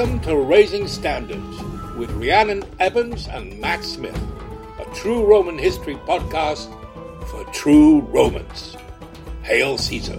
Welcome to Raising Standards with Rhiannon Evans and Matt Smith, a true Roman history podcast for true Romans. Hail Caesar!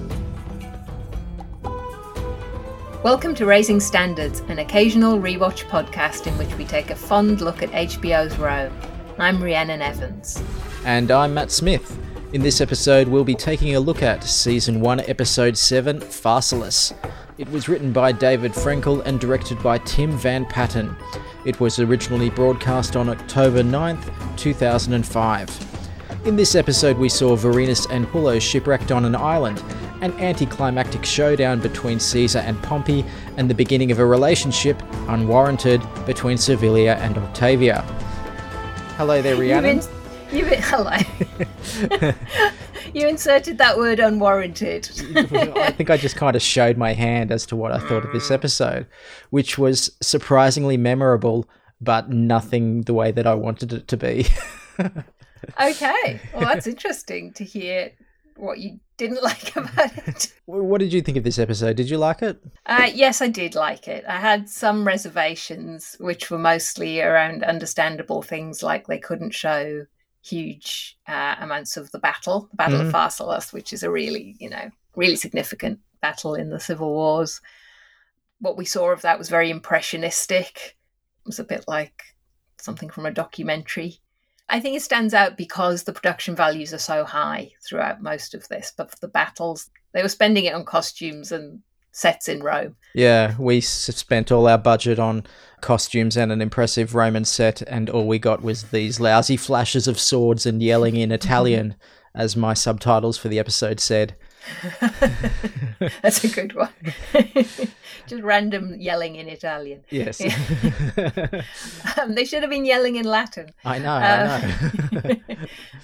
Welcome to Raising Standards, an occasional rewatch podcast in which we take a fond look at HBO's Rome. I'm Rhiannon Evans. And I'm Matt Smith. In this episode, we'll be taking a look at Season 1, Episode 7, Pharsalus. It was written by David Frankel and directed by Tim Van Patten. It was originally broadcast on October 9th, 2005. In this episode, we saw Vorenus and Pullo shipwrecked on an island, an anticlimactic showdown between Caesar and Pompey, and the beginning of a relationship, unwarranted, between Servilia and Octavia. Hello there, Rhiannon. You in, hello. you inserted that word unwarranted. I think I just kind of showed my hand as to what I thought of this episode, which was surprisingly memorable, but nothing the way that I wanted it to be. okay. Well, that's interesting to hear what you didn't like about it. What did you think of this episode? Did you like it? Uh, yes, I did like it. I had some reservations, which were mostly around understandable things like they couldn't show huge uh, amounts of the battle, the Battle mm-hmm. of Pharsalus, which is a really, you know, really significant battle in the civil wars. What we saw of that was very impressionistic. It was a bit like something from a documentary. I think it stands out because the production values are so high throughout most of this. But for the battles, they were spending it on costumes and sets in Rome. Yeah, we spent all our budget on costumes and an impressive Roman set, and all we got was these lousy flashes of swords and yelling in Italian, as my subtitles for the episode said. That's a good one. Just random yelling in Italian. Yes. um, they should have been yelling in Latin. I know. Um, I know.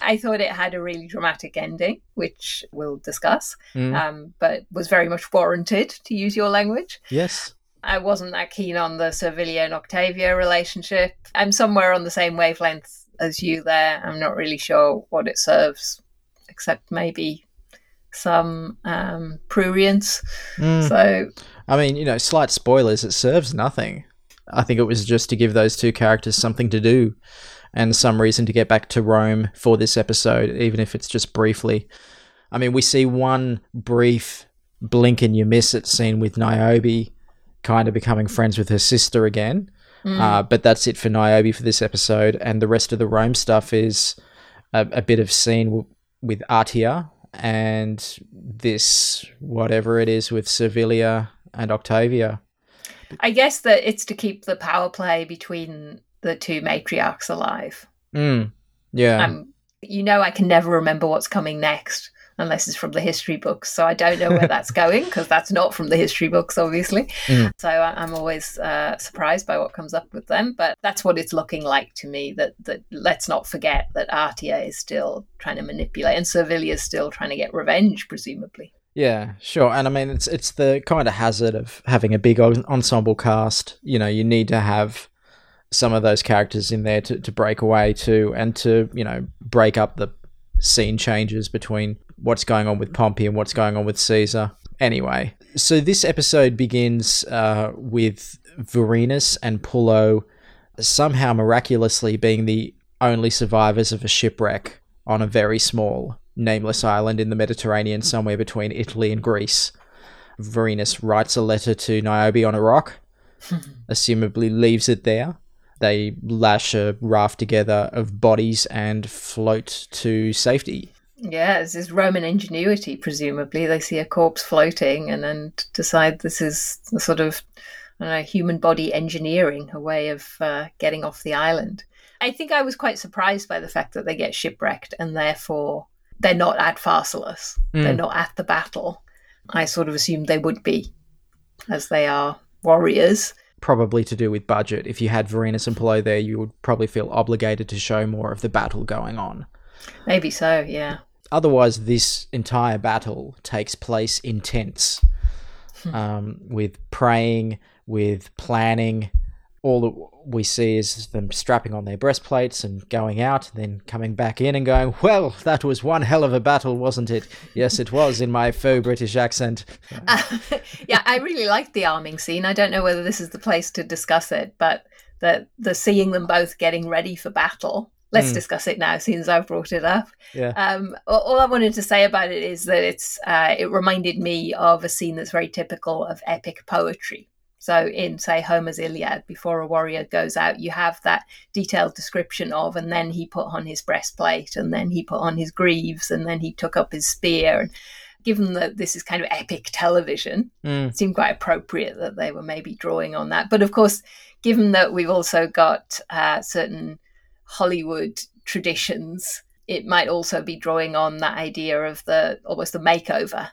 I thought it had a really dramatic ending, which we'll discuss, mm. um, but was very much warranted, to use your language. Yes. I wasn't that keen on the Servilia and Octavia relationship. I'm somewhere on the same wavelength as you there. I'm not really sure what it serves, except maybe some um, prurience. Mm. So, I mean, you know, slight spoilers. It serves nothing. I think it was just to give those two characters something to do and some reason to get back to Rome for this episode, even if it's just briefly. I mean, we see one brief blink and you miss it scene with Niobe kind of becoming friends with her sister again. Mm. Uh, but that's it for Niobe for this episode, and the rest of the Rome stuff is a, a bit of scene w- with Atia and this whatever it is with Servilia and Octavia. I guess that it's to keep the power play between the two matriarchs alive. Mm, yeah. Um, you know, I can never remember what's coming next unless it's from the history books. So I don't know where that's going because that's not from the history books, obviously. Mm. So I'm always uh, surprised by what comes up with them. But that's what it's looking like to me. That that let's not forget that Atia is still trying to manipulate, and Servilia is still trying to get revenge, presumably. Yeah, sure. And I mean, it's it's the kind of hazard of having a big ensemble cast. You know, you need to have some of those characters in there to, to break away to and to you know break up the scene changes between what's going on with Pompey and what's going on with Caesar. Anyway, so this episode begins uh, with Vorenus and Pullo somehow miraculously being the only survivors of a shipwreck on a very small, nameless island in the Mediterranean, somewhere between Italy and Greece. Vorenus writes a letter to Niobe on a rock, assumably leaves it there. They lash a raft together of bodies and float to safety. Yeah, this is Roman ingenuity, presumably. They see a corpse floating and then decide this is a sort of know, human body engineering, a way of uh, getting off the island. I think I was quite surprised by the fact that they get shipwrecked and therefore they're not at Pharsalus. Mm. They're not at the battle. I sort of assumed they would be, as they are warriors. Probably to do with budget. If you had Vorenus and Pullo there, you would probably feel obligated to show more of the battle going on. Maybe so, yeah otherwise, this entire battle takes place in tents, hmm. um, with praying, with planning, all that we see is them strapping on their breastplates and going out, then coming back in and going, Well, that was one hell of a battle, wasn't it? Yes, it was, in my faux British accent. Uh, yeah, I really liked the arming scene. I don't know whether this is the place to discuss it, but the, the seeing them both getting ready for battle. Let's mm. discuss it now, since I've brought it up. Yeah. Um, all I wanted to say about it is that it's uh, it reminded me of a scene that's very typical of epic poetry so, in, say, Homer's Iliad, before a warrior goes out, you have that detailed description of, and then he put on his breastplate, and then he put on his greaves, and then he took up his spear. And given that this is kind of epic television, mm. it seemed quite appropriate that they were maybe drawing on that. But of course, given that we've also got uh, certain Hollywood traditions, it might also be drawing on that idea of the almost the makeover.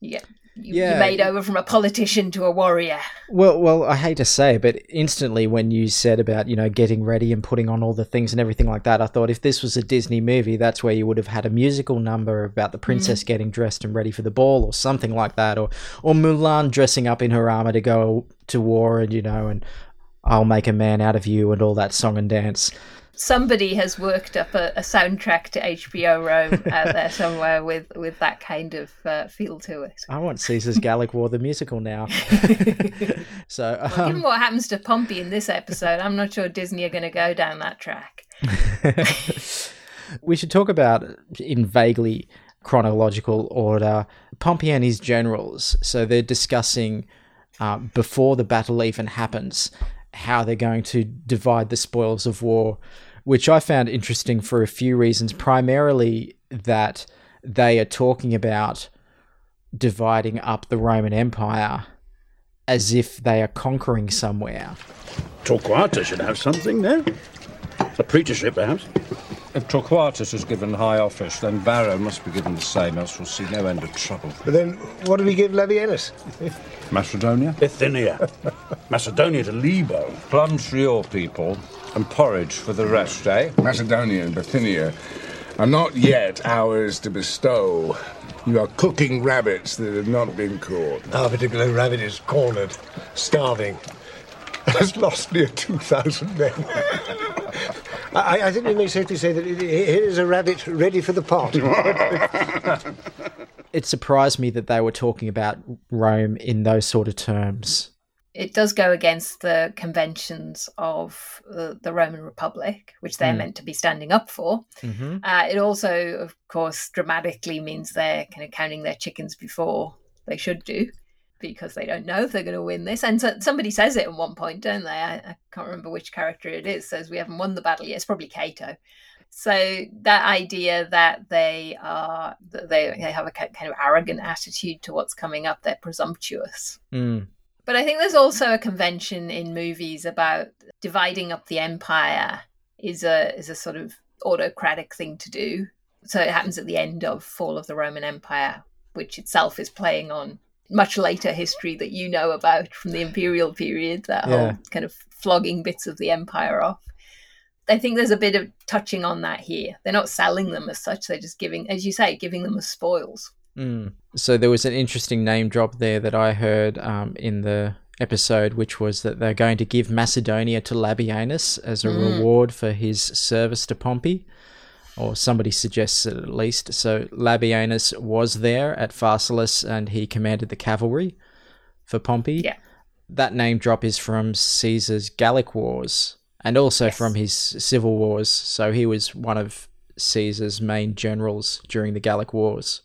You get you, yeah. you made over from a politician to a warrior. Well, well, I hate to say, but instantly when you said about you know getting ready and putting on all the things and everything like that, I thought if this was a Disney movie, that's where you would have had a musical number about the princess mm. getting dressed and ready for the ball, or something like that, or or Mulan dressing up in her armor to go to war, and you know, and I'll make a man out of you, and all that song and dance somebody has worked up a, a soundtrack to HBO Rome out there somewhere with with that kind of uh, feel to it. I want Caesar's Gallic War the musical now. so, um... well, given what happens to Pompey in this episode, I'm not sure Disney are going to go down that track. we should talk about in vaguely chronological order Pompey and his generals. So they're discussing uh, before the battle even happens how they're going to divide the spoils of war which I found interesting for a few reasons. Primarily, that they are talking about dividing up the Roman Empire as if they are conquering somewhere. Torquatus should have something, no? A praetorship, perhaps? If Torquatus is given high office, then Varro must be given the same, else we'll see no end of trouble. But then, what do we give Labienus? Macedonia? Bithynia. Macedonia to Libo. Plums for your people, and porridge for the rest, eh? Macedonia and Bithynia are not yet ours to bestow. You are cooking rabbits that have not been caught. Our particular rabbit is cornered, starving. Has lost near 2,000 men. I, I, think we may safely say that here is a rabbit ready for the pot. it surprised me that they were talking about Rome in those sort of terms it does go against the conventions of the, the Roman Republic, which they're mm. meant to be standing up for. Mm-hmm. Uh, it also, of course, dramatically means they're kind of counting their chickens before they should do because they don't know if they're going to win this. And so, somebody says it at one point, don't they? I, I, can't remember which character it is. Says we haven't won the battle yet. It's probably Cato. So that idea that they are they, they have a kind of arrogant attitude to what's coming up, they're presumptuous. Mm. But I think there's also a convention in movies about dividing up the empire is a is a sort of autocratic thing to do. So it happens at the end of Fall of the Roman Empire, which itself is playing on much later history that you know about from the imperial period, that yeah. whole kind of flogging bits of the empire off. I think there's a bit of touching on that here. They're not selling them as such, they're just giving, as you say, giving them as spoils. Mm. So there was an interesting name drop there that I heard um, in the episode, which was that they're going to give Macedonia to Labienus as a mm. reward for his service to Pompey, or somebody suggests it at least. So Labienus was there at Pharsalus and he commanded the cavalry for Pompey. Yeah. That name drop is from Caesar's Gallic Wars and also yes. from his civil wars. So he was one of Caesar's main generals during the Gallic Wars.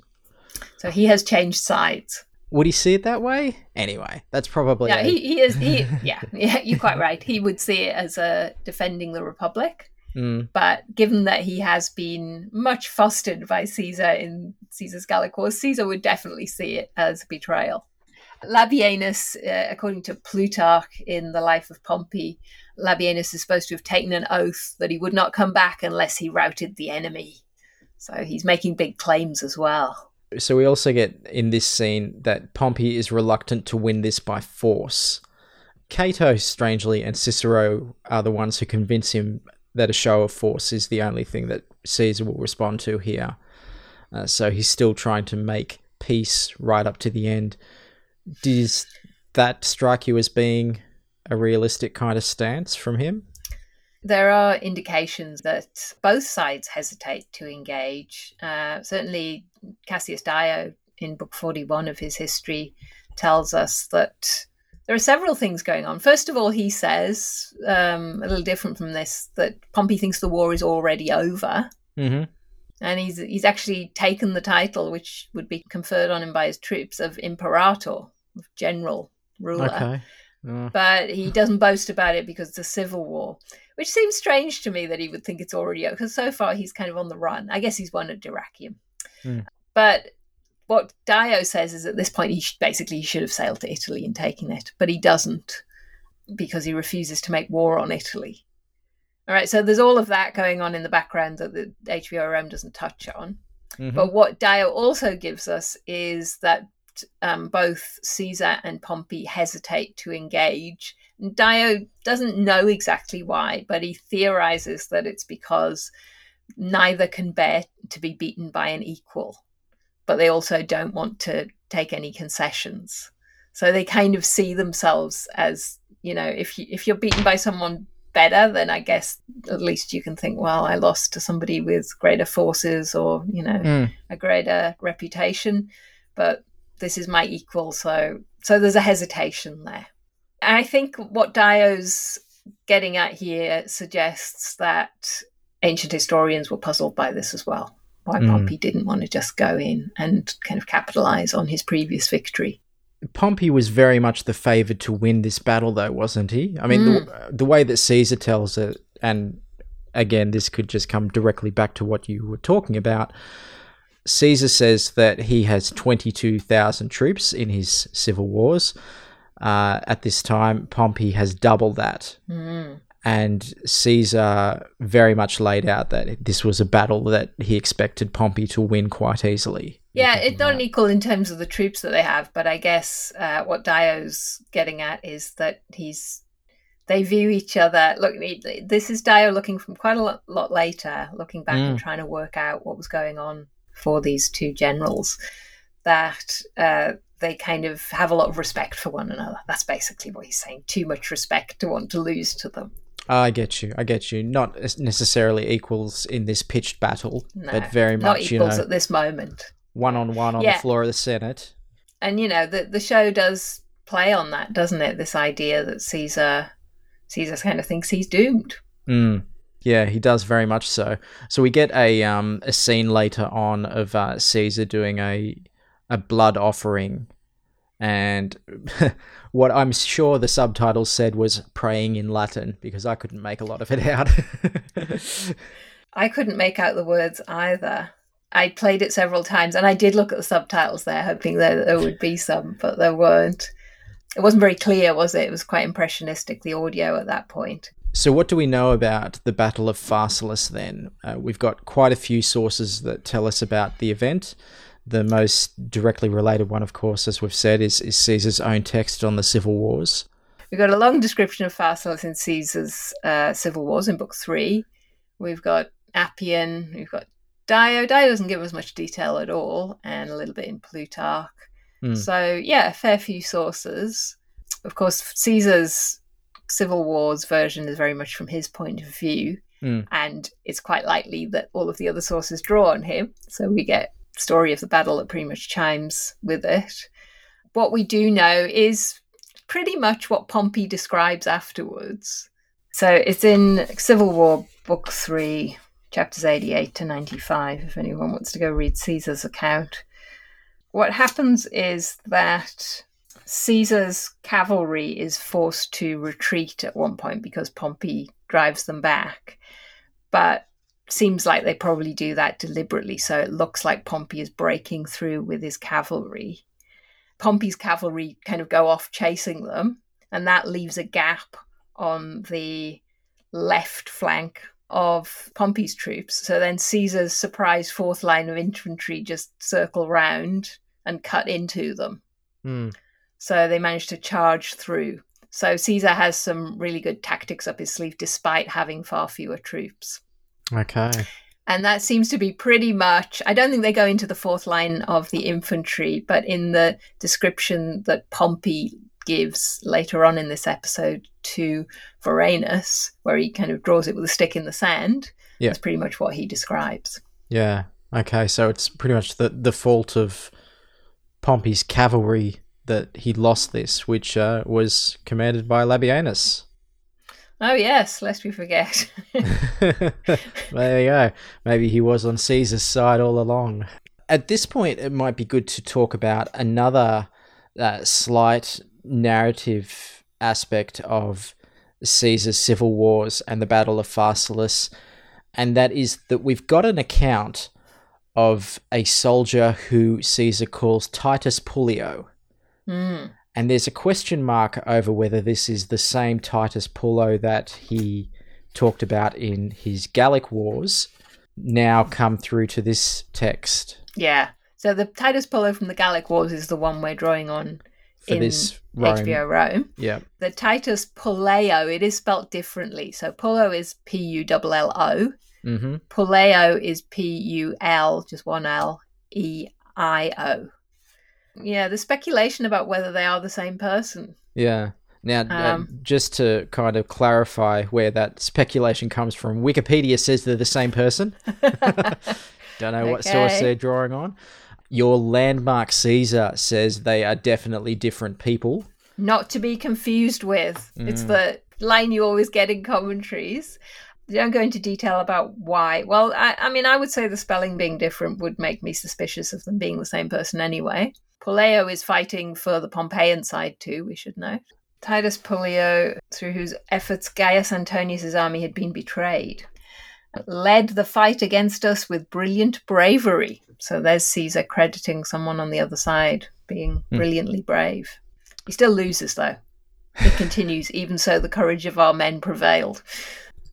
So he has changed sides. Would he see it that way? Anyway, that's probably yeah. A... He, he is he yeah yeah. You're quite right. He would see it as a defending the republic. Mm. But given that he has been much fostered by Caesar in Caesar's Gallic Wars, Caesar would definitely see it as a betrayal. Labienus, uh, according to Plutarch in the life of Pompey, Labienus is supposed to have taken an oath that he would not come back unless he routed the enemy. So he's making big claims as well so we also get in this scene that Pompey is reluctant to win this by force. Cato, strangely, and Cicero are the ones who convince him that a show of force is the only thing that Caesar will respond to here. Uh, so he's still trying to make peace right up to the end. Does that strike you as being a realistic kind of stance from him? There are indications that both sides hesitate to engage. Uh, certainly, Cassius Dio, in Book 41 of his history, tells us that there are several things going on. First of all, he says, um, a little different from this, that Pompey thinks the war is already over. Mm-hmm. And he's, he's actually taken the title, which would be conferred on him by his troops, of Imperator, of general ruler. Okay. Uh, But he doesn't boast about it because it's a civil war, which seems strange to me that he would think it's already over, because so far he's kind of on the run. I guess he's won at Dyrrachium. Hmm. But what Dio says is at this point he basically he should have sailed to Italy and taken it, but he doesn't because he refuses to make war on Italy. All right, so there's all of that going on in the background that the HBO Rome doesn't touch on. mhm. But what Dio also gives us is that um, both Caesar and Pompey hesitate to engage. And Dio doesn't know exactly why, but he theorizes that it's because neither can bear to be beaten by an equal, but they also don't want to take any concessions. So they kind of see themselves as, you know, if you if you're beaten by someone better, then I guess at least you can think, well, I lost to somebody with greater forces or, you know, Mm. a greater reputation, but this is my equal. So, so there's a hesitation there. And I think what Dio's getting at here suggests that ancient historians were puzzled by this as well. Why Mm. Pompey didn't want to just go in and kind of capitalize on his previous victory. Pompey was very much the favoured to win this battle, though, wasn't he? I mean, the, the way that Caesar tells it, and again, this could just come directly back to what you were talking about. Caesar says that he has 22,000 troops in his civil wars. Uh, at this time, Pompey has double that. Mm. And Caesar very much laid out that this was a battle that he expected Pompey to win quite easily. Yeah, it's not an equal in terms of the troops that they have, but I guess uh, what Dio's getting at is that he's they view each other. Look, this is Dio looking from quite a lot, lot later, looking back and Mm. trying to work out what was going on for these two generals. That uh, they kind of have a lot of respect for one another. That's basically what he's saying. Too much respect to want to lose to them. I get you. I get you. Not necessarily equals in this pitched battle, No, but very not much, you equals know, at this moment. one on one on Yeah. the floor of the Senate. and you know the the show does play on that doesn't it this idea that caesar caesar kind of thinks he's doomed Mm. Yeah, he does very much so. So we get a um a scene later on of uh, Caesar doing a a blood offering, and what I'm sure the subtitles said was praying in Latin because I couldn't make a lot of it out. i couldn't make out the words either i played it several times and i did look at the subtitles there hoping that there would be some but there weren't it wasn't very clear was it it was quite impressionistic the audio at that point So, what do we know about the Battle of Pharsalus then? Uh, we've got quite a few sources that tell us about the event. The most directly related one, of course, as we've said, is, is Caesar's own text on the civil wars. We've got a long description of Pharsalus in Caesar's uh, civil wars in book three. We've got Appian, we've got Dio. Dio doesn't give us much detail at all, and a little bit in Plutarch. Hmm. So, yeah, a fair few sources. Of course, Caesar's civil wars version is very much from his point of view, Hmm. and it's quite likely that all of the other sources draw on him. So, we get story of the battle that pretty much chimes with it. What we do know is pretty much what Pompey describes afterwards. So it's in Civil War, Book 3, chapters 88 to 95, if anyone wants to go read Caesar's account. What happens is that Caesar's cavalry is forced to retreat at one point because Pompey drives them back. But seems like they probably do that deliberately, so it looks like Pompey is breaking through with his cavalry. Pompey's cavalry kind of go off chasing them, and that leaves a gap on the left flank of Pompey's troops. So then Caesar's surprise fourth line of infantry just circle round and cut into them. Hmm. So they manage to charge through. So Caesar has some really good tactics up his sleeve despite having far fewer troops. Okay. And that seems to be pretty much, I don't think they go into the fourth line of the infantry, but in the description that Pompey gives later on in this episode to Vorenus, where he kind of draws it with a stick in the sand. Yeah. That's pretty much what he describes. Yeah. Okay, so it's pretty much the, the fault of Pompey's cavalry that he lost this, which uh, was commanded by Labienus. Oh, yes, lest we forget. there you go. Maybe he was on Caesar's side all along. At this point, it might be good to talk about another uh, slight narrative aspect of Caesar's civil wars and the Battle of Pharsalus, and that is that we've got an account of a soldier who Caesar calls Titus Puleio. Mm. And there's a question mark over whether this is the same Titus Pullo that he talked about in his Gallic Wars, now come through to this text. Yeah. So the Titus Pullo from the Gallic Wars is the one we're drawing on For in this Rome. HBO Rome. Yeah. The Titus Puleio, it is spelt differently. So Pullo is P U L L O. Mm-hmm. Puleio is P U L, just one L, E I O. Yeah, the speculation about whether they are the same person. Yeah. Now, uh, Um, just to kind of clarify where that speculation comes from, Wikipedia says they're the same person. Don't know what source they're drawing on. Your landmark Caesar says they are definitely different people. Not to be confused with. It's the line you always get in commentaries. They don't go into detail about why. Well, I, I mean, I would say the spelling being different would make me suspicious of them being the same person anyway. Puleio is fighting for the Pompeian side too, we should know. Titus Puleio, through whose efforts Gaius Antonius's army had been betrayed, led the fight against us with brilliant bravery. So there's Caesar crediting someone on the other side being hmm. brilliantly brave. He still loses though. It continues, even so the courage of our men prevailed.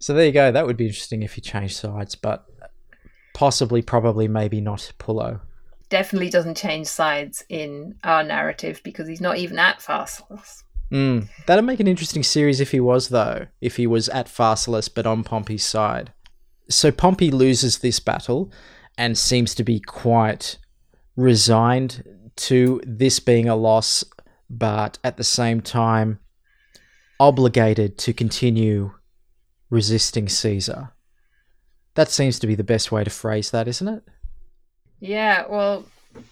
So there you go. That would be interesting if he changed sides, but possibly, probably, maybe not Pullo. Definitely doesn't change sides in our narrative because he's not even at Pharsalus. Mm. That'd make an interesting series if he was, though, if he was at Pharsalus but on Pompey's side. So Pompey loses this battle and seems to be quite resigned to this being a loss, but at the same time obligated to continue resisting Caesar. That seems to be the best way to phrase that, isn't it? Yeah, well,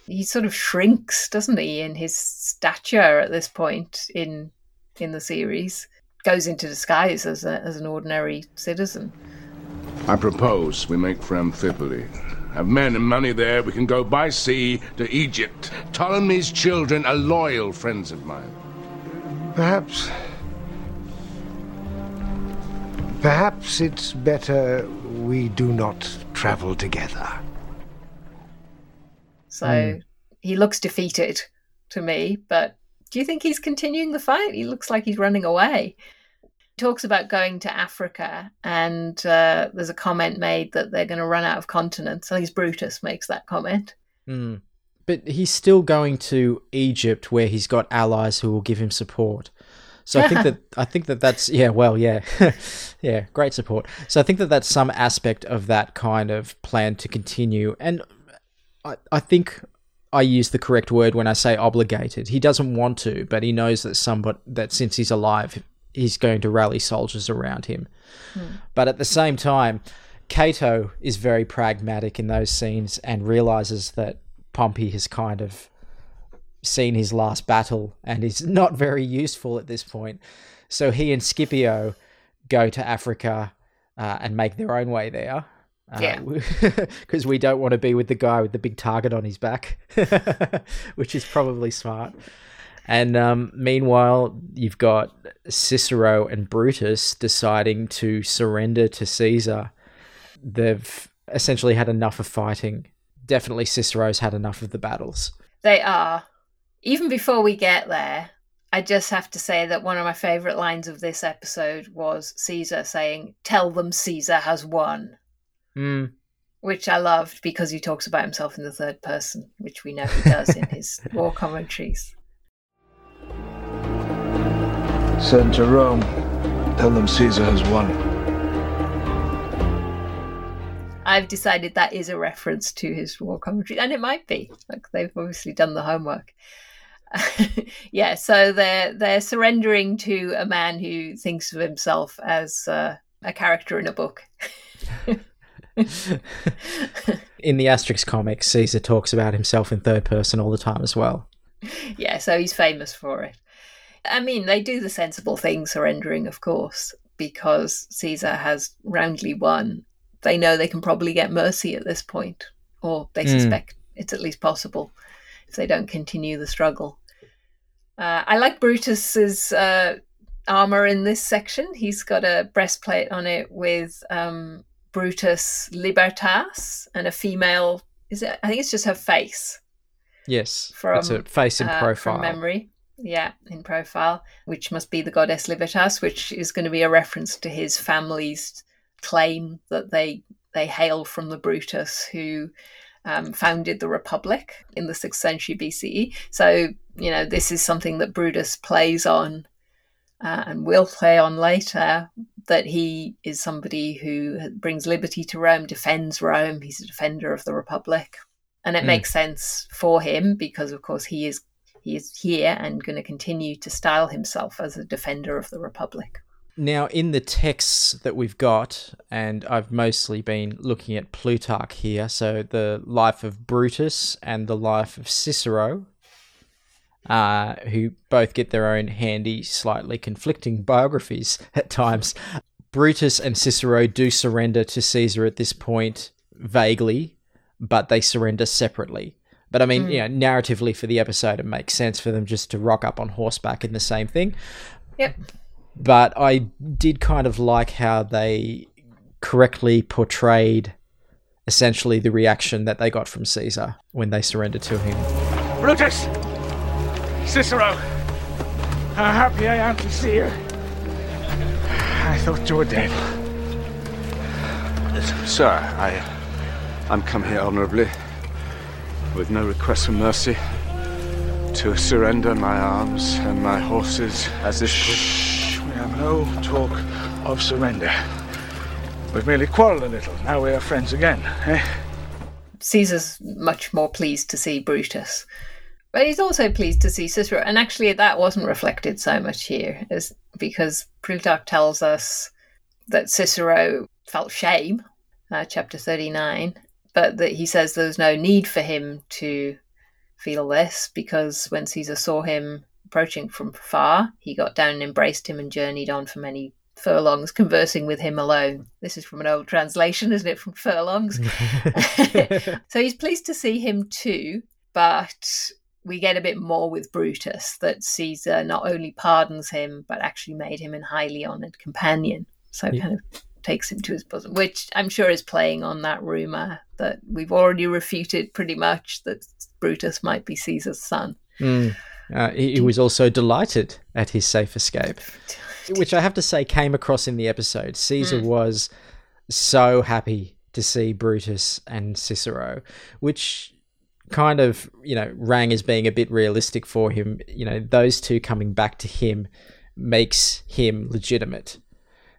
he sort of shrinks, doesn't he, in his stature at this point in in the series. Goes into disguise as a, as an ordinary citizen. I propose we make for Amphipolis. Have men and money there, we can go by sea to Egypt. Ptolemy's children are loyal friends of mine. Perhaps. Perhaps it's better we do not travel together. So he looks defeated to me, but do you think he's continuing the fight? He looks like he's running away. He talks about going to Africa, and uh, there's a comment made that they're going to run out of continents. I think Brutus makes that comment. Mm. But he's still going to Egypt, where he's got allies who will give him support. So I think that I think that that's yeah, well, yeah, yeah, great support. So I think that that's some aspect of that kind of plan to continue, and I I think I use the correct word when I say obligated. He doesn't want to, but he knows that somebody that since he's alive, he's going to rally soldiers around him. But at the same time, Cato is very pragmatic in those scenes and realizes that Pompey has kind of seen his last battle and is not very useful at this point. So he and Scipio go to Africa uh, and make their own way there. Yeah. Because we don't want to be with the guy with the big target on his back, which is probably smart. And um, meanwhile, you've got Cicero and Brutus deciding to surrender to Caesar. They've essentially had enough of fighting. Definitely, Cicero's had enough of the battles. They are. Even before we get there, I just have to say that one of my favourite lines of this episode was Caesar saying, Tell them Caesar has won. Mm. which I loved because he talks about himself in the third person, which we know he does in his war commentaries. Send to Rome. Tell them Caesar has won. I've decided that is a reference to his war commentary, and it might be. Like they've obviously done the homework. yeah, so they're they're surrendering to a man who thinks of himself as uh, a character in a book. in the Asterix comics, Caesar talks about himself in third person all the time as well. Yeah, so he's famous for it. I mean, they do the sensible thing, surrendering, of course, because Caesar has roundly won. They know they can probably get mercy at this point, or they Mm. suspect it's at least possible if they don't continue the struggle. Uh, I like Brutus's uh, armor in this section. He's got a breastplate on it with um, Brutus Libertas and a female. Is it? I think it's just her face Yes, From, it's a face in uh, profile. from memory. Yeah, in profile, which must be the goddess Libertas, which is going to be a reference to his family's claim that they they hail from the Brutus who um, founded the Republic in the sixth century BCE. So you know this is something that Brutus plays on uh, and will play on later. That he is somebody who brings liberty to Rome, defends Rome. He's a defender of the Republic, and it Mm. makes sense for him because, of course, he is he is here and going to continue to style himself as a defender of the Republic. Now, in the texts that we've got, and I've mostly been looking at Plutarch here, so the life of Brutus and the life of Cicero, uh, who both get their own handy, slightly conflicting biographies at times. Brutus and Cicero do surrender to Caesar at this point vaguely, but they surrender separately. But I mean, you know, narratively for the episode, it makes sense for them just to rock up on horseback in the same thing Yep. but I did kind of like how they correctly portrayed essentially the reaction that they got from Caesar when they surrendered to him. Brutus! Cicero! How happy I am to see you. I thought you were dead. Sir, I. I'm come here honorably, with no request for mercy, to surrender my arms and my horses as this. Shh, we have no talk of surrender. We've merely quarrelled a little. Now we are friends again, eh? Caesar's much more pleased to see Brutus. But he's also pleased to see Cicero. And actually, that wasn't reflected so much here, is because Plutarch tells us that Cicero felt shame, uh, chapter 39, but that he says there's no need for him to feel this because when Caesar saw him approaching from far, he got down and embraced him and journeyed on for many furlongs, conversing with him alone. This is from an old translation, isn't it? From furlongs. so he's pleased to see him too, but we get a bit more with Brutus that Caesar not only pardons him, but actually made him an highly honoured companion. So Yeah. kind of takes him to his bosom, which I'm sure is playing on that rumour that we've already refuted pretty much that Brutus might be Caesar's son. Mm. Uh, he, he was also delighted at his safe escape, which I have to say came across in the episode. Caesar was so happy to see Brutus and Cicero, which kind of, you know, rang as being a bit realistic for him. You know, those two coming back to him makes him legitimate.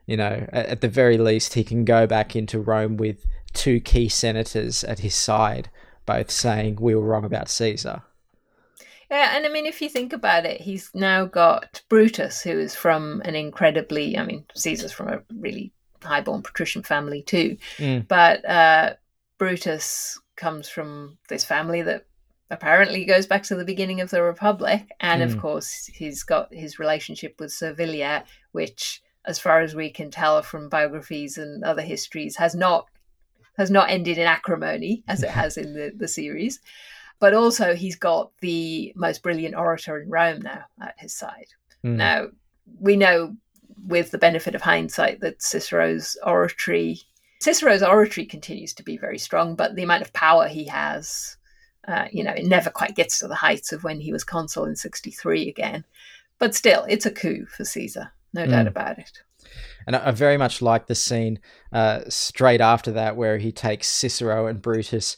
You know, at, at the very least, he can go back into Rome with two key senators at his side, both saying we were wrong about Caesar. Yeah, and I mean, if you think about it, he's now got Brutus, who is from an incredibly, I mean, Caesar's from a really highborn patrician family too, Mm. but uh, Brutus comes from this family that apparently goes back to the beginning of the Republic, and of Mm. course, he's got his relationship with Servilia, which, as far as we can tell from biographies and other histories, has not has not ended in acrimony as it has in the, the series. But also, he's got the most brilliant orator in Rome now at his side. Mm. Now, we know with the benefit of hindsight that Cicero's oratory Cicero's oratory continues to be very strong, but the amount of power he has, uh, you know, it never quite gets to the heights of when he was consul in 63 again. But still, it's a coup for Caesar, no doubt Mm. about it. And I I very much like the scene uh, straight after that where he takes Cicero and Brutus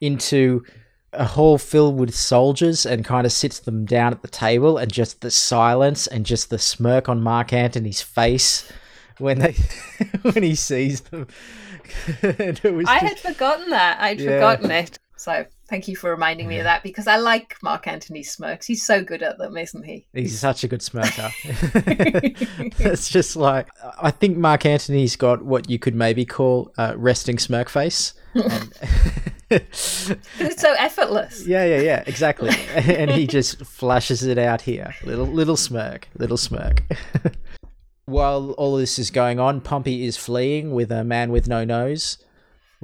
into a hall filled with soldiers and kind of sits them down at the table and just the silence and just the smirk on Mark Antony's face when they when he sees them. And it was I just- had forgotten that. I'd Yeah. forgotten it. So Thank you for reminding me of that because I like Mark Antony's smirks. He's so good at them, isn't he? He's such a good smirker. it's just like I think Mark Antony's got what you could maybe call a resting smirk face. And it's so effortless. Yeah, yeah, yeah, exactly. and he just flashes it out here. Little little smirk, little smirk. While all this is going on, Pompey is fleeing with a man with no nose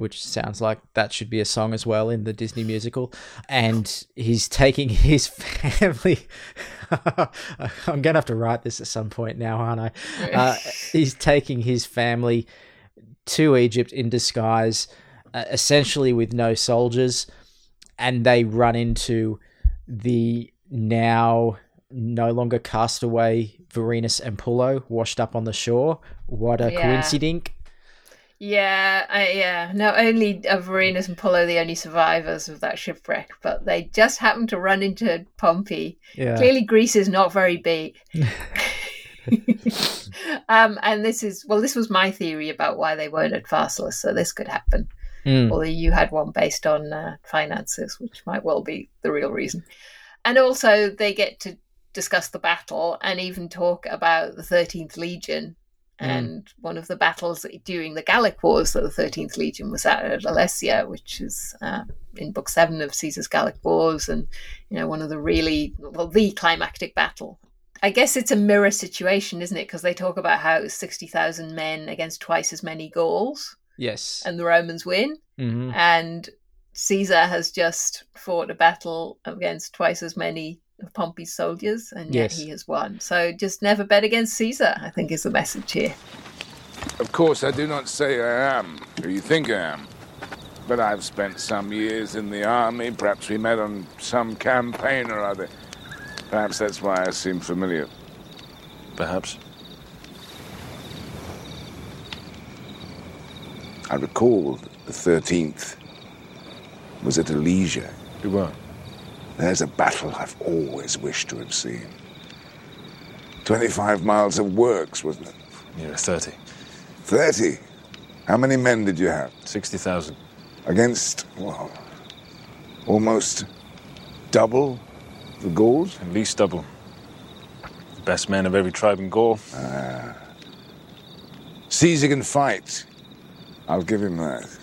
which sounds like that should be a song as well in the Disney musical. And he's taking his family. I'm going to have to write this at some point now, aren't I? Uh, he's taking his family to Egypt in disguise, uh, essentially with no soldiers. And they run into the now no longer castaway Vorenus and Pullo washed up on the shore. What a yeah. coincidence. Yeah, I, yeah. Not only are Vorenus and Pullo the only survivors of that shipwreck, but they just happened to run into Pompey. Yeah. Clearly, Greece is not very big. um, and this is well, this was my theory about why they weren't at Pharsalus, so this could happen. Mm. Although you had one based on uh, finances, which might well be the real reason. And also, they get to discuss the battle and even talk about the 13th Legion, Mm. And one of the battles during the Gallic Wars that the 13th Legion was at at Alesia, which is uh, in Book 7 of Caesar's Gallic Wars, and, you know, one of the really, well, the climactic battle. I guess it's a mirror situation, isn't it? Because they talk about how 60,000 men against twice as many Gauls. Yes. And the Romans win. Mm-hmm. And Caesar has just fought a battle against twice as many of Pompey's soldiers, and yet yes. he has won. So just never bet against Caesar, I think is the message here. Of course, I do not say I am who you think I am. But I've spent some years in the army. Perhaps we met on some campaign or other. Perhaps that's why I seem familiar. Perhaps. I recall the 13th was at Alesia. You were? There's a battle I've always wished to have seen. 25 miles of works, wasn't it? Near 30. 30? How many men did you have? 60,000. Against, well, almost double the Gauls? At least double. The best men of every tribe in Gaul. Ah. Caesar can fight. I'll give him that.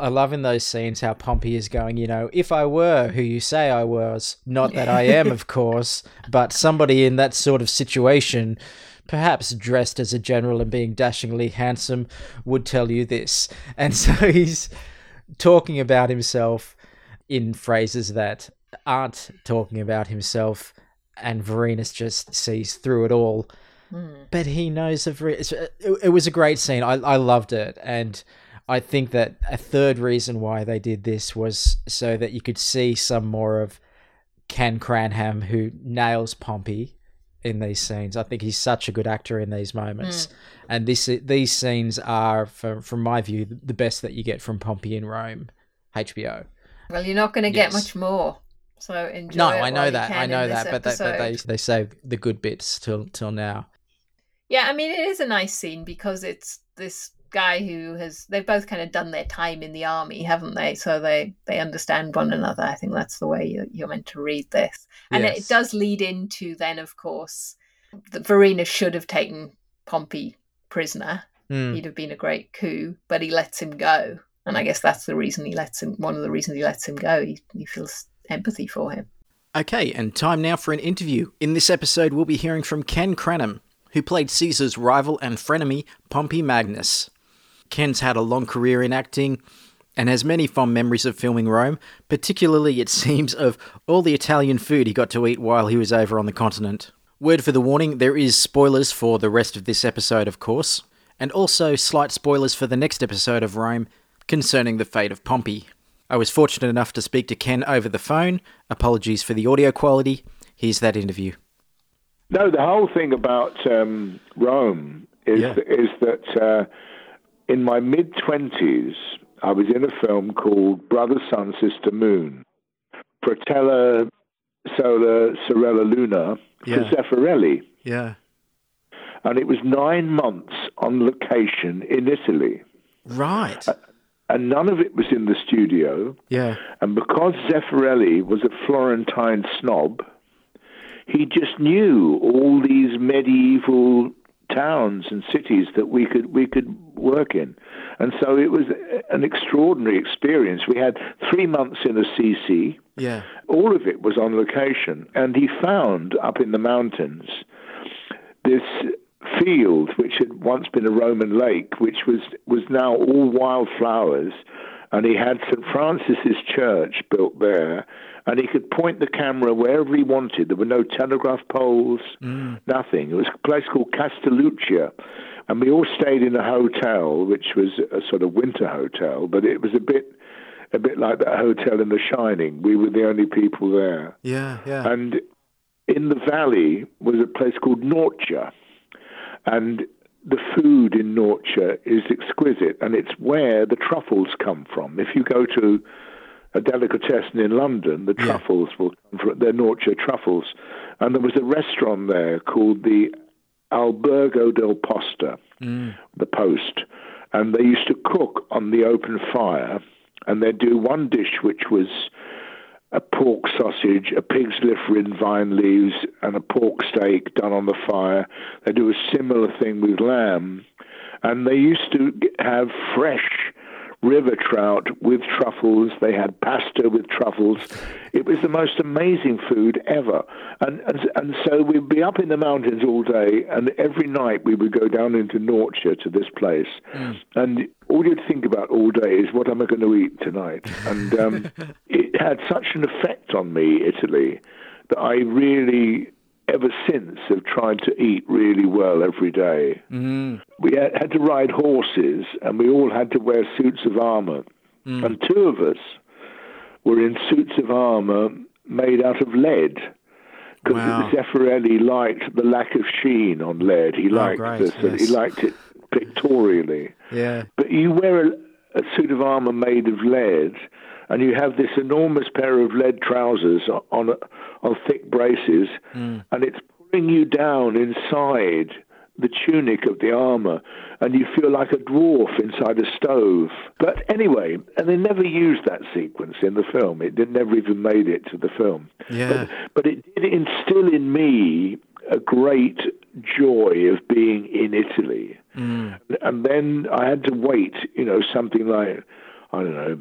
I love in those scenes how Pompey is going, you know, if I were who you say I was, not that I am, of course, but somebody in that sort of situation, perhaps dressed as a general and being dashingly handsome, would tell you this. And so he's talking about himself in phrases that aren't talking about himself, and Vorenus just sees through it all. Mm. But he knows of it. It was a great scene. I, I loved it. And I think that a third reason why they did this was so that you could see some more of Ken Cranham, who nails Pompey in these scenes. I think he's such a good actor in these moments, mm. and this these scenes are, from from my view, the best that you get from Pompey in Rome, HBO. Well, you're not going to yes. get much more. So enjoy. No, I know that. I know that, but they, but they they save the good bits till till now. Yeah, I mean it is a nice scene because it's this guy who has they've both kind of done their time in the army haven't they? So they they understand one another. I think that's the way you're, you're meant to read this. And yes. it does lead into then of course that Vorenus should have taken pompey prisoner. Mm. he'd have been a great coup but he lets him go. And i guess that's the reason he lets him one of the reasons he lets him go. He, he feels empathy for him. Okay and time now for an interview. In this episode we'll be hearing from ken cranham who played Caesar's rival and frenemy, Pompey Magnus. Ken's had a long career in acting and has many fond memories of filming Rome, particularly, it seems, of all the Italian food he got to eat while he was over on the continent. Word for the warning there is spoilers for the rest of this episode, of course, and also slight spoilers for the next episode of Rome concerning the fate of Pompey. I was fortunate enough to speak to Ken over the phone. Apologies for the audio quality. Here's that interview. No, the whole thing about um, Rome is yeah. is that uh, in my mid 20s, I was in a film called Brother, Sun, Sister, Moon. Fratello, Sole, Sorella, Luna, yeah. for Zeffirelli. Yeah. And it was nine months on location in Italy. Right. and none of it was in the studio. Yeah. And because Zeffirelli was a Florentine snob, he just knew all these medieval towns and cities that we could we could work in, and so it was an extraordinary experience. We had three months in Assisi. Yeah. All of it was on location, and he found up in the mountains this field which had once been a Roman lake, which was was now all wildflowers, and he had St Francis's Church built there, and he could point the camera wherever he wanted. There were no telegraph poles, Mm. nothing. It was a place called Castelluccio, and we all stayed in a hotel, which was a sort of winter hotel, but it was a bit. A bit like that hotel in The Shining. We were the only people there. Yeah, yeah. And in the valley was a place called Norcia. And the food in Norcia is exquisite, and it's where the truffles come from. If you go to a delicatessen in London, the truffles will come from, they're Norcia truffles. And there was a restaurant there called the Albergo del Posta, Mm. the Post, and they used to cook on the open fire, and they'd do one dish which was a pork sausage, a pig's liver in vine leaves, and a pork steak done on the fire. They do a similar thing with lamb, and they used to have fresh river trout with truffles. They had pasta with truffles. It was the most amazing food ever. And, and and so we'd be up in the mountains all day, and every night we would go down into Norcia to this place. And all you'd think about all day is what am I going to eat tonight? And um, it had such an effect on me, Italy, that I really, ever since, have tried to eat really well every day. Mm. We had, had to ride horses, and we all had to wear suits of armor. Mm. And two of us were in suits of armor made out of lead. Because Wow. Zeffirelli liked the lack of sheen on lead. He Oh, liked great, this, and he liked it pictorially. Yeah. But you wear a, a suit of armor made of lead, and you have this enormous pair of lead trousers on on thick braces, Mm. and it's pulling you down inside the tunic of the armor, and you feel like a dwarf inside a stove. But anyway, and they never used that sequence in the film. It did, never even made it to the film. Yeah. But it did instill in me a great joy of being in Italy. Mm. And then I had to wait, you know, something like, I don't know,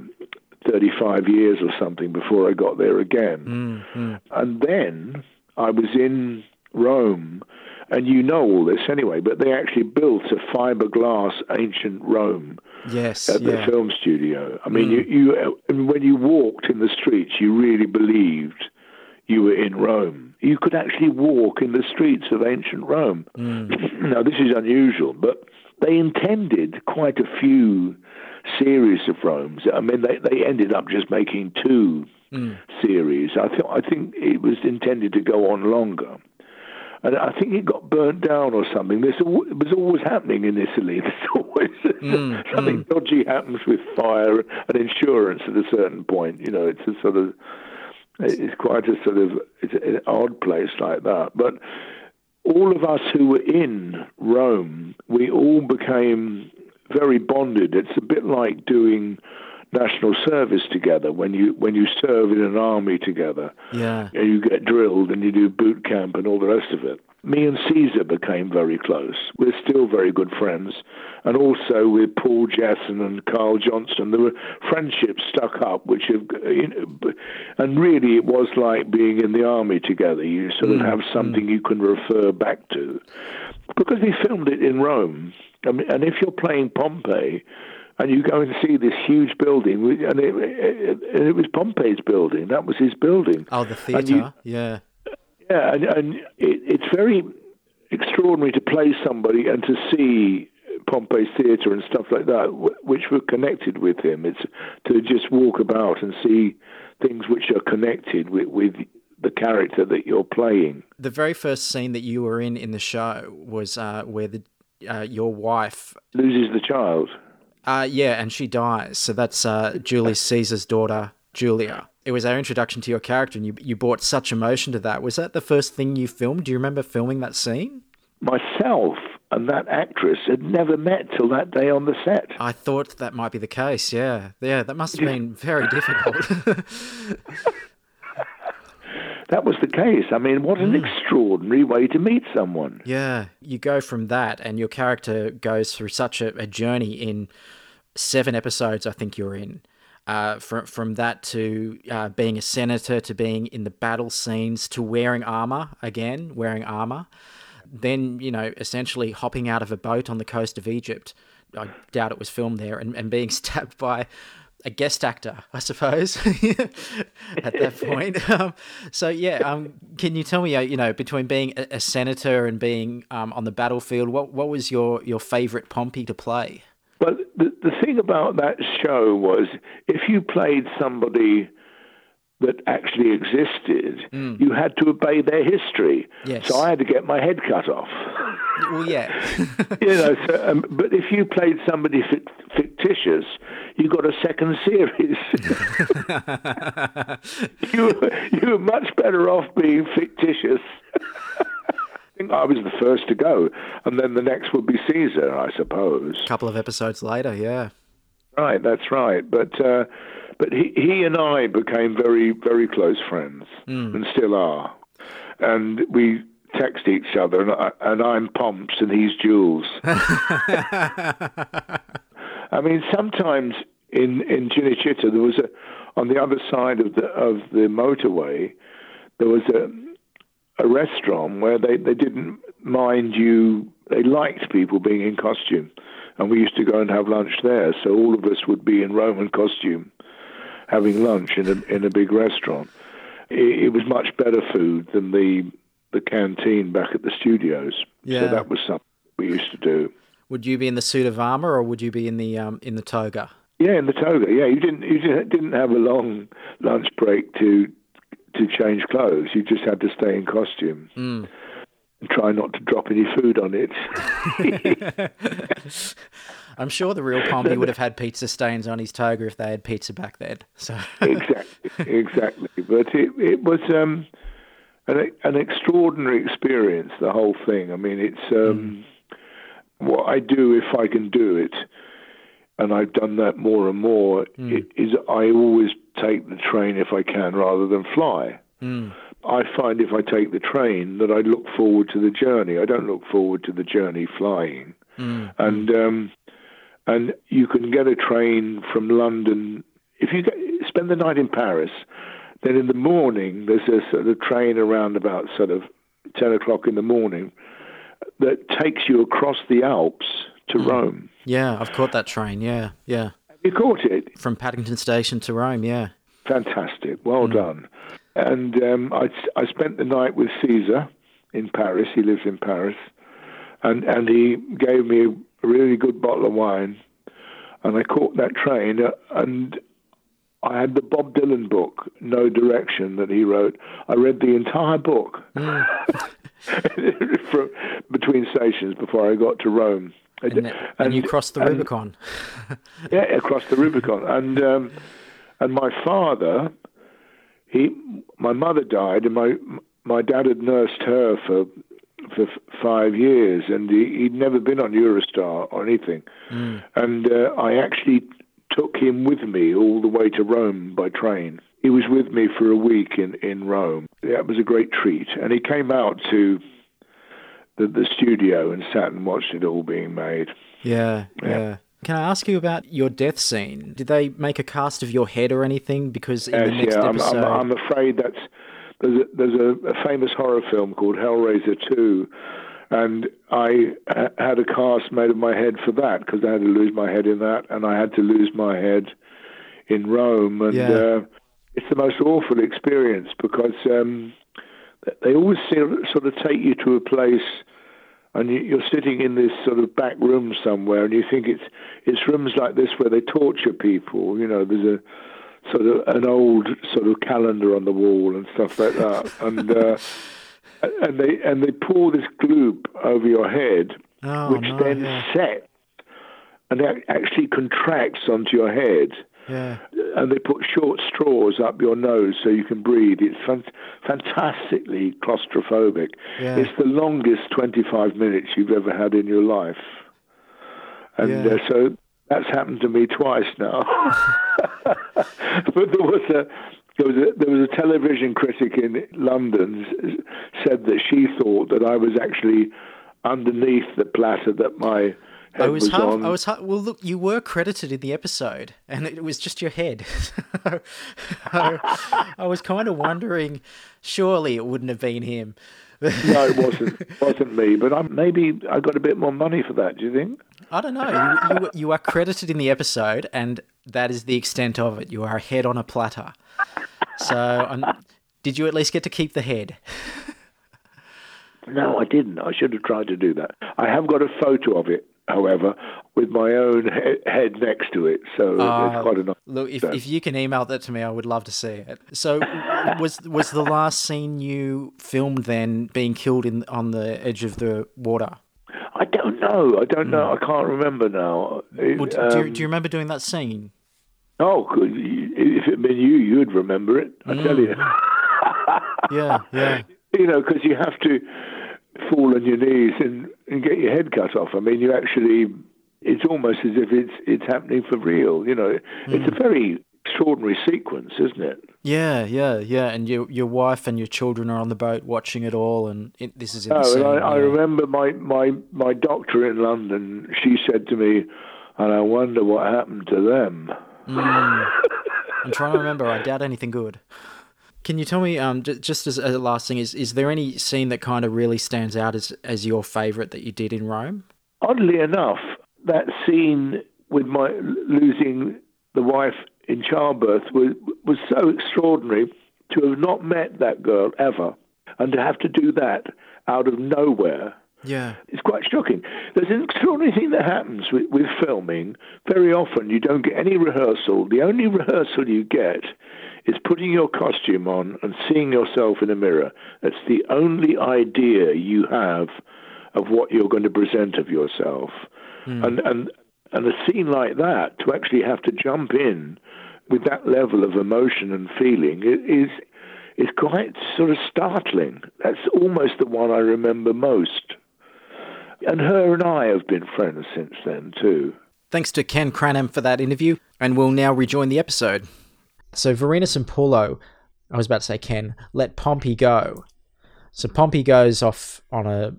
35 years or something before I got there again. Mm. Mm. And then I was in Rome, and you know all this anyway, but they actually built a fiberglass ancient Rome Yes. at Yeah. the film studio. I mean, Mm. you, you when you walked in the streets, you really believed you were in Rome. You could actually walk in the streets of ancient Rome. Mm. now, this is unusual, but they intended quite a few series of Romes. I mean, they, they ended up just making two Mm. series. I, th- I think it was intended to go on longer. And I think it got burnt down or something. This it was always happening in Italy. There's always Mm, something dodgy happens with fire and insurance at a certain point. You know, it's a sort of it's quite a sort of it's an odd place like that. But all of us who were in Rome, we all became very bonded. It's a bit like doing national service together when you when you serve in an army together Yeah. and you get drilled and you do boot camp and all the rest of it. Me and Caesar became very close. We're still very good friends. And also with Paul Jesson and Karl Johnson, there were friendships stuck up, which have, you know, and really it was like being in the army together. You sort of Mm, have something you can refer back to. Because we filmed it in Rome. I mean, and if you're playing Pompey, and you go and see this huge building, and it, it, it was Pompey's building. That was his building. Oh, the theatre. you- Yeah. yeah, and, and it, it's very extraordinary to play somebody and to see Pompey's theatre and stuff like that, which were connected with him. It's to just walk about and see things which are connected with, with the character that you're playing. The very first scene that you were in in the show was uh, where the uh, your wife. Loses the child. Uh, yeah, and she dies. So that's uh, Julius Caesar's daughter, Julia. It was our introduction to your character, and you you brought such emotion to that. Was that the first thing you filmed? Do you remember filming that scene? Myself, and that actress had never met till that day on the set. I thought that might be the case. Yeah, yeah, that must have been very difficult. that was the case. I mean, what an extraordinary way to meet someone. Yeah, you go from that, and your character goes through such a, a journey in seven episodes. I think you're in. Uh, from from that to uh, being a senator to being in the battle scenes to wearing armor again, wearing armor, then you know essentially hopping out of a boat on the coast of Egypt. I doubt it was filmed there, and, and being stabbed by a guest actor, I suppose, at that point. Um, so yeah, um, can you tell me, uh, you know, between being a, a senator and being um, on the battlefield, what what was your your favorite Pompey to play? Well, the the thing about that show was if you played somebody that actually existed, Mm. you had to obey their history. Yes. So I had to get my head cut off. Well, yeah, you know, so, um, but if you played somebody fic- fictitious, you got a second series. you, you were much better off being fictitious. I think I was the first to go, and then the next would be Caesar, I suppose. a couple of episodes later, yeah. Right, that's right. But uh, but he he and I became very very close friends, and still are. And we text each other, and, I, and I'm Pomps and he's Jules. I mean, sometimes in in Cinecittà there was a on the other side of the of the motorway there was a a restaurant where they, they didn't mind you they liked people being in costume and we used to go and have lunch there so all of us would be in Roman costume having lunch in a in a big restaurant it, it was much better food than the the canteen back at the studios Yeah. so that was something we used to do Would you be in the suit of armor, or would you be in the um, in the toga? Yeah, in the toga. Yeah, you didn't you didn't didn't have a long lunch break to to change clothes. You just had to stay in costume Mm. and try not to drop any food on it. I'm sure the real Pompey would have had pizza stains on his toga if they had pizza back then. So exactly, exactly. But it it was um, an an extraordinary experience. The whole thing. I mean, it's um, what I do if I can do it, and I've done that more and more. i- Is I always take the train if I can rather than fly. Mm. I find if I take the train that I look forward to the journey. I don't look forward to the journey flying. Mm. And um, and you can get a train from London if you get, spend the night in Paris. Then in the morning there's a sort of train around about sort of ten o'clock in the morning that takes you across the Alps to Rome. Yeah, I've caught that train. Yeah, yeah. You caught it. From Paddington Station to Rome. Yeah. Fantastic. Well done. And um, I, I spent the night with Caesar in Paris. He lives in Paris. And, and he gave me a really good bottle of wine. And I caught that train. uh, And I had the Bob Dylan book, No Direction, that he wrote. I read the entire book from, between stations before I got to Rome. And, th- and you crossed the and- Rubicon. yeah, across the Rubicon. And um, and my father, he, my mother died, and my my dad had nursed her for for five years, and he, he'd never been on Eurostar or anything. Mm. And uh, I actually took him with me all the way to Rome by train. He was with me for a week in, in Rome. That was a great treat. And he came out to the, the studio and sat and watched it all being made. Yeah, yeah. Can I ask you about your death scene? Did they make a cast of your head or anything? Because in the next yeah, I'm, episode, I'm, I'm afraid that's there's a, there's a, a famous horror film called Hellraiser 2, and I ha- had a cast made of my head for that because I had to lose my head in that, and I had to lose my head in Rome, and Yeah. uh, it's the most awful experience because um, they always sort of take you to a place. And you- you're sitting in this sort of back room somewhere, and you think it's it's rooms like this where they torture people. You know, there's a sort of an old sort of calendar on the wall and stuff like that, and uh, and they and they pour this gloop over your head, Oh, which no, then yeah. sets and it actually contracts onto your head, yeah, and they put short straws up your nose so you can breathe. It's fantastically claustrophobic. Yeah. It's the longest 25 minutes you've ever had in your life. And yeah. uh, so that's happened to me twice now. but there was a there was a there was a television critic in London said that she thought that I was actually underneath the platter that my I was, was half, on. I was half, well. Look, you were credited in the episode, and it was just your head. I, I was kind of wondering, surely it wouldn't have been him. no, it wasn't. It wasn't me. But I'm, maybe I got a bit more money for that. Do you think? I don't know. You, you, you are credited in the episode, and that is the extent of it. You are a head on a platter. So, um, did you at least get to keep the head? No, I didn't. I should have tried to do that. I have got a photo of it, however, with my own he- head next to it. So uh, it's quite a nice. Look, if, if you can email that to me, I would love to see it. So, was was the last scene you filmed then being killed in on the edge of the water? I don't know. I don't know. Hmm. I can't remember now. Well, do, um, do, you, do, you, remember doing that scene? Oh, if it had been you, you'd remember it. I mm. tell you. yeah, yeah. You know, because you have to fall on your knees and, and get your head cut off. I mean, you actually, it's almost as if it's it's happening for real. You know, mm. it's a very extraordinary sequence, isn't it? Yeah, yeah, yeah. And your your wife and your children are on the boat watching it all, and it, this is insane. Oh, and I. I remember my, my my doctor in London. She said to me, "And I wonder what happened to them." Mm. I'm trying to remember. I doubt anything good. Can you tell me, um, just as a last thing, is is there any scene that kind of really stands out as as your favourite that you did in Rome? Oddly enough, that scene with my losing the wife in childbirth was was so extraordinary to have not met that girl ever and to have to do that out of nowhere yeah. It's quite shocking. There's an extraordinary thing that happens with, with filming. Very often you don't get any rehearsal. The only rehearsal you get is putting your costume on and seeing yourself in a mirror. That's the only idea you have of what you're going to present of yourself. Mm. And, and, and a scene like that, to actually have to jump in with that level of emotion and feeling, is, is quite sort of startling. That's almost the one I remember most. And her and I have been friends since then, too. Thanks to Ken Cranham for that interview, and we'll now rejoin the episode. So, Vorenus and Pullo, I was about to say Ken, let Pompey go. So, Pompey goes off on a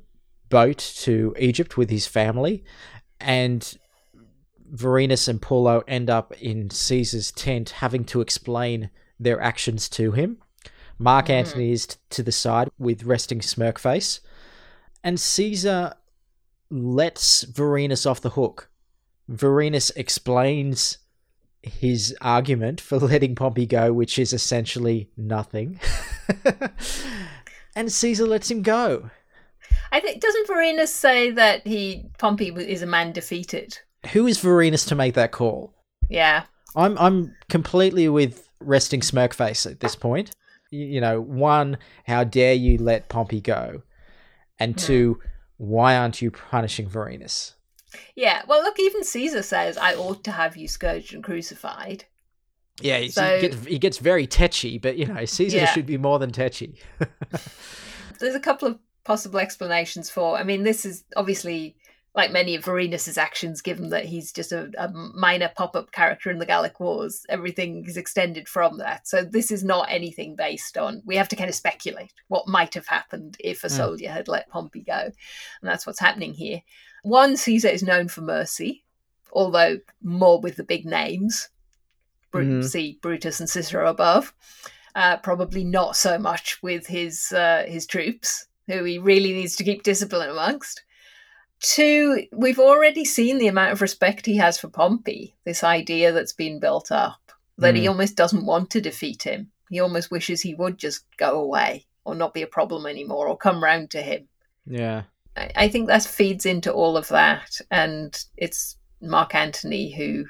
boat to Egypt with his family, and Vorenus and Pullo end up in Caesar's tent having to explain their actions to him. Mark mm. Antony is t- to the side with resting smirk face. And Caesar lets Vorenus off the hook. Vorenus explains his argument for letting Pompey go, which is essentially nothing. and Caesar lets him go. I think doesn't Vorenus say that he Pompey is a man defeated? Who is Vorenus to make that call? Yeah. I'm I'm completely with resting smirk face at this point. You, you know, one, how dare you let Pompey go? And hmm. two, why aren't you punishing Vorenus? Yeah, well, look, even Caesar says, I ought to have you scourged and crucified. Yeah, so, he, gets, he gets very tetchy, but, you know, Caesar yeah. should be more than tetchy. There's a couple of possible explanations for, I mean, this is obviously like many of Vorenus's actions, given that he's just a, a minor pop up character in the Gallic Wars, everything is extended from that. So this is not anything based on. We have to kind of speculate what might have happened if a mm. soldier had let Pompey go, and that's what's happening here. One, Caesar is known for mercy, although more with the big names. Br- mm. See Brutus and Cicero above. Uh, probably not so much with his uh, his troops, who he really needs to keep discipline amongst. Two, we've already seen the amount of respect he has for Pompey, this idea that's been built up, that mm. he almost doesn't want to defeat him. He almost wishes he would just go away or not be a problem anymore or come round to him. Yeah. I, think that feeds into all of that. And it's Mark Antony who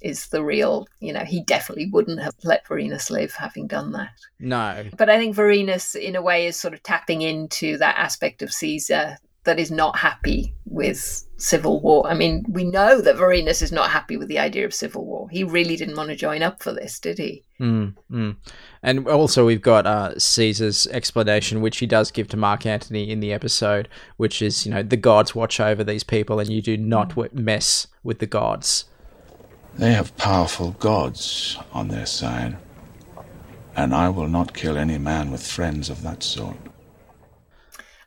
is the real, you know, he definitely wouldn't have let Vorenus live having done that. No. But I think Vorenus, in a way, is sort of tapping into that aspect of Caesar that is not happy with civil war. I mean, we know that Vorenus is not happy with the idea of civil war. He really didn't want to join up for this, did he? Mm, mm. And also, we've got uh, Caesar's explanation, which he does give to Mark Antony in the episode, which is, you know, the gods watch over these people and you do not mm. mess with the gods. They have powerful gods on their side, and I will not kill any man with friends of that sort.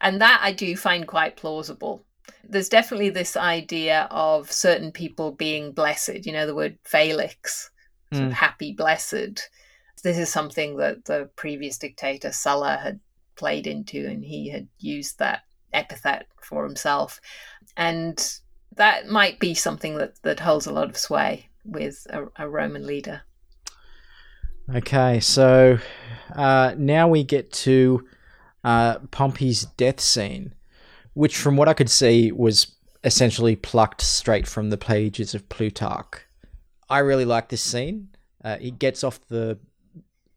And that I do find quite plausible. There's definitely this idea of certain people being blessed, you know, the word Felix, sort mm. of happy, blessed. This is something that the previous dictator Sulla had played into, and he had used that epithet for himself. And that might be something that, that holds a lot of sway with a, a Roman leader. Okay, so uh, now we get to uh, Pompey's death scene, which, from what I could see, was essentially plucked straight from the pages of Plutarch. I really like this scene. Uh, he gets off the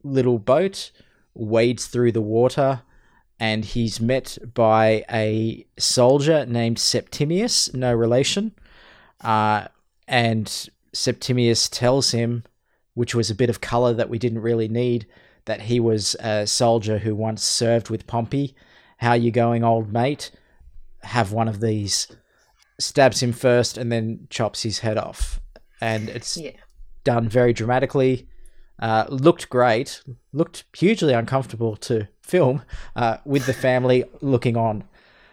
little boat, wades through the water, and he's met by a soldier named Septimius, no relation. Uh, and Septimius tells him, which was a bit of color that we didn't really need, that he was a soldier who once served with Pompey. How you going, old mate? Have one of these. Stabs him first and then chops his head off. And it's yeah. done very dramatically. Uh, looked great. Looked hugely uncomfortable to film uh, with the family looking on.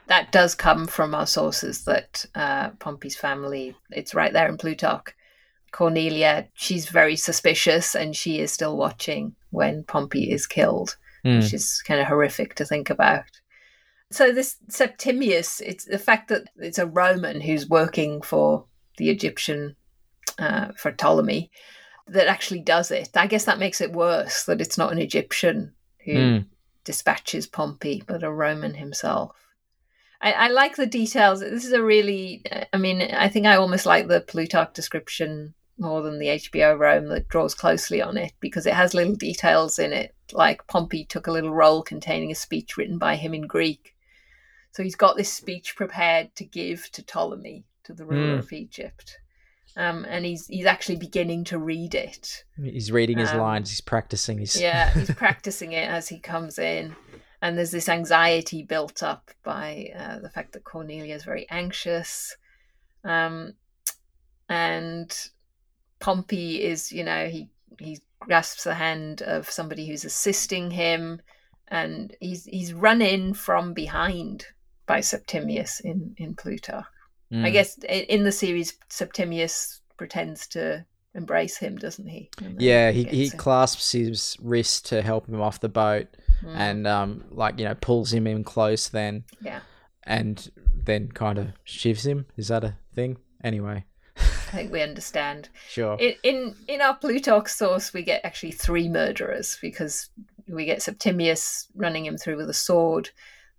That does come from our sources that uh, Pompey's family, it's right there in Plutarch, Cornelia, she's very suspicious and she is still watching when Pompey is killed, mm. which is kind of horrific to think about. So this Septimius, it's the fact that it's a Roman who's working for the Egyptian, uh, for Ptolemy, that actually does it. I guess that makes it worse that it's not an Egyptian who mm. dispatches Pompey, but a Roman himself. I, I, like the details. This is a really, I mean, I think I almost like the Plutarch description more than the HBO Rome that draws closely on it because it has little details in it, like Pompey took a little roll containing a speech written by him in Greek. So he's got this speech prepared to give to Ptolemy, to the ruler mm. of Egypt. Um, and he's he's actually beginning to read it. He's reading his um, lines. He's practicing his. yeah, he's practicing it as he comes in, and there's this anxiety built up by uh, the fact that Cornelia is very anxious, um, and Pompey is, you know, he he grasps the hand of somebody who's assisting him, and he's he's run in from behind by Septimius in in Plutarch. Mm. I guess in the series, Septimius pretends to embrace him, doesn't he? Yeah, he he clasps his wrist to help him off the boat, mm. and um, like you know, pulls him in close. Then yeah, and then kind of shivs him. Is that a thing? Anyway. I think we understand. Sure. In, in in our Plutarch source, we get actually three murderers because we get Septimius running him through with a sword,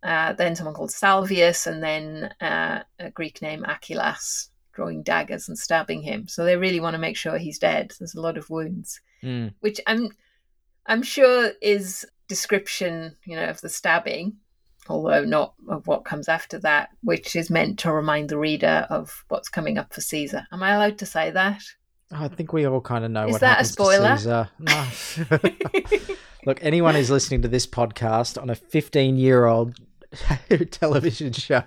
uh, then someone called Salvius, and then uh, a Greek name Achillas drawing daggers and stabbing him. So they really want to make sure he's dead. There's a lot of wounds, mm. which I'm I'm sure is description, you know, of the stabbing although not of what comes after that, which is meant to remind the reader of what's coming up for Caesar. Am I allowed to say that? I think we all kind of know is what that a spoiler? to Caesar. No. Look, anyone who's listening to this podcast on a 15 year old television show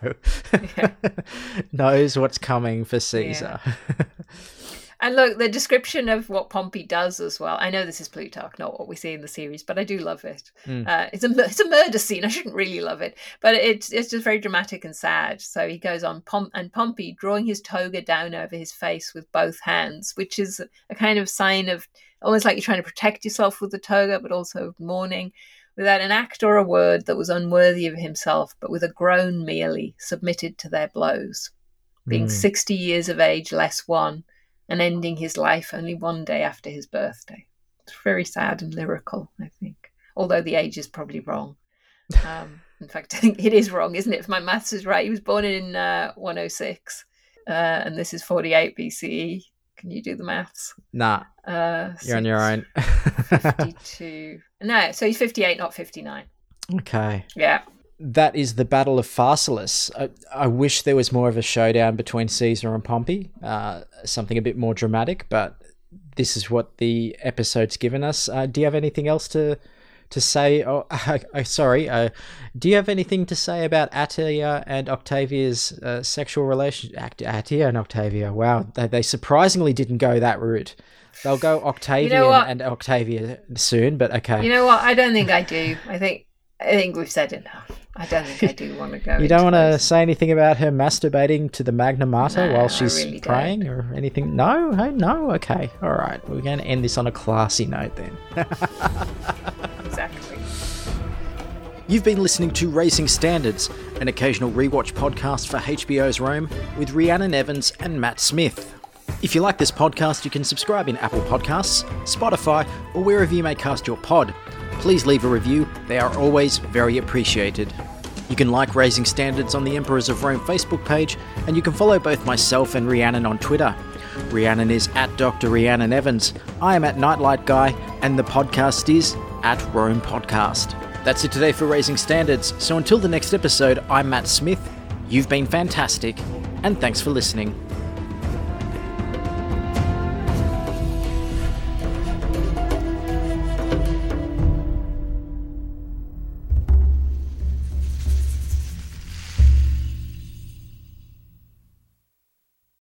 knows what's coming for Caesar. Yeah. And look, the description of what Pompey does as well. I know this is Plutarch, not what we see in the series, but I do love it. Mm. Uh, it's a it's a murder scene. I shouldn't really love it, but it's it's just very dramatic and sad. So he goes on, Pom- and Pompey drawing his toga down over his face with both hands, which is a kind of sign of almost like you're trying to protect yourself with the toga, but also mourning. Without an act or a word that was unworthy of himself, but with a groan merely submitted to their blows. Being mm. sixty years of age less one, and ending his life only one day after his birthday. It's very sad and lyrical, I think, although the age is probably wrong. Um, in fact, I think it is wrong, isn't it? If my maths is right, he was born in uh, 106, uh, and this is 48 BCE. Can you do the maths? Nah. Uh, You're on your own. 52. No, so he's 58, not 59. Okay. Yeah. That is the Battle of Pharsalus. I, I, wish there was more of a showdown between Caesar and Pompey, uh, something a bit more dramatic, but this is what the episode's given us. Uh, do you have anything else to to say? Oh, uh, sorry. Uh, do you have anything to say about Atia and Octavia's uh, sexual relation? Atia and Octavia. Wow, they, they surprisingly didn't go that route. They'll go Octavian you know and Octavia soon, but okay. You know what? I don't think I do. I think I think we've said enough. I don't think I do want to go. you don't want to say anything about her masturbating to the Magna Mater no, while she's really praying don't. or anything? No, hey, no. Okay, all right. We're going to end this on a classy note then. exactly. You've been listening to Raising Standards, an occasional rewatch podcast for HBO's Rome with Rhiannon Evans and Matt Smith. If you like this podcast, you can subscribe in Apple Podcasts, Spotify, or wherever you may cast your pod please leave a review, they are always very appreciated. You can like Raising Standards on the Emperors of Rome Facebook page, and you can follow both myself and Rhiannon on Twitter. Rhiannon is at Dr. Rhiannon Evans, I am at Nightlight Guy, and the podcast is at Rome Podcast. That's it today for Raising Standards, so until the next episode, I'm Matt Smith, you've been fantastic, and thanks for listening.